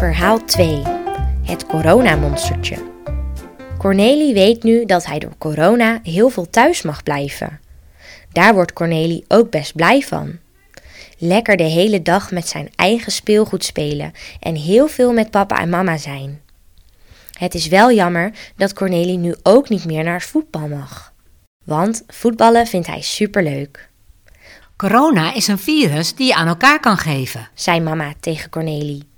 Verhaal 2. Het coronamonstertje. Cornelie weet nu dat hij door corona heel veel thuis mag blijven. Daar wordt Cornelie ook best blij van. Lekker de hele dag met zijn eigen speelgoed spelen en heel veel met papa en mama zijn. Het is wel jammer dat Cornelie nu ook niet meer naar voetbal mag. Want voetballen vindt hij superleuk, Corona is een virus die je aan elkaar kan geven. zei mama tegen Cornelie.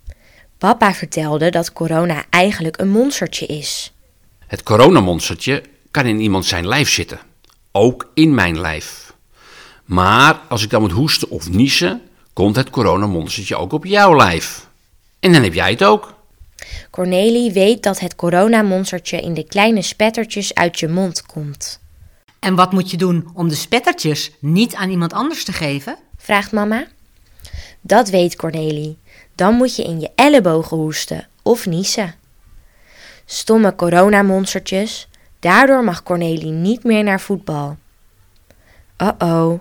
Papa vertelde dat corona eigenlijk een monstertje is. Het coronamonstertje kan in iemand zijn lijf zitten. Ook in mijn lijf. Maar als ik dan moet hoesten of niezen, komt het coronamonstertje ook op jouw lijf. En dan heb jij het ook. Cornelie weet dat het coronamonstertje in de kleine spettertjes uit je mond komt. En wat moet je doen om de spettertjes niet aan iemand anders te geven? Vraagt mama. Dat weet Cornelie. Dan moet je in je ellebogen hoesten of niezen. Stomme coronamonstertjes. Daardoor mag Cornelie niet meer naar voetbal. Uh-oh.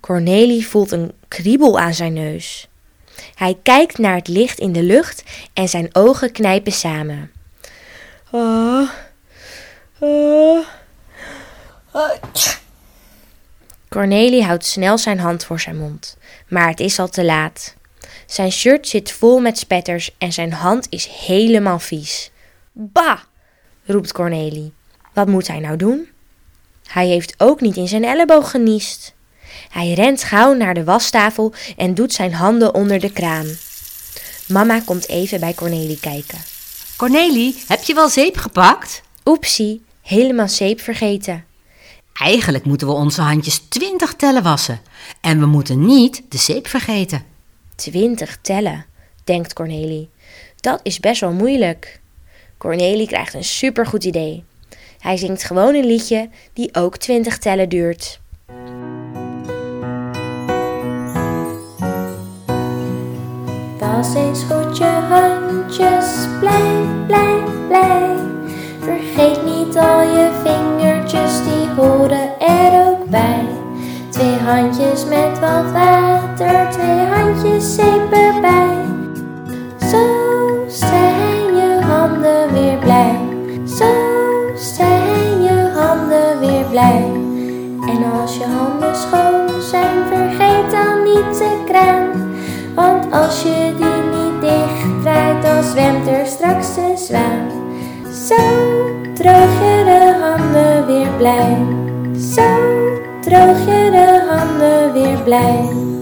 Cornelie voelt een kriebel aan zijn neus. Hij kijkt naar het licht in de lucht en zijn ogen knijpen samen. Oh, oh. Cornelie houdt snel zijn hand voor zijn mond, maar het is al te laat. Zijn shirt zit vol met spetters en zijn hand is helemaal vies. Bah! roept Cornelie. Wat moet hij nou doen? Hij heeft ook niet in zijn elleboog geniest. Hij rent gauw naar de wastafel en doet zijn handen onder de kraan. Mama komt even bij Cornelie kijken. Cornelie, heb je wel zeep gepakt? Oepsie, helemaal zeep vergeten. Eigenlijk moeten we onze handjes twintig tellen wassen. En we moeten niet de zeep vergeten. Twintig tellen, denkt Cornelie. Dat is best wel moeilijk. Cornelie krijgt een supergoed idee. Hij zingt gewoon een liedje die ook twintig tellen duurt. Was eens goed je handjes, blij, blij, blij. Vergeet niet al je vingertjes, die horen er ook bij. Twee handjes met wat water, twee zeep erbij. Zo zijn je handen weer blij. Zo zijn je handen weer blij. En als je handen schoon zijn, vergeet dan niet de kraan. Want als je die niet dicht dan zwemt er straks de zwaan. Zo droog je de handen weer blij. Zo droog je de handen weer blij.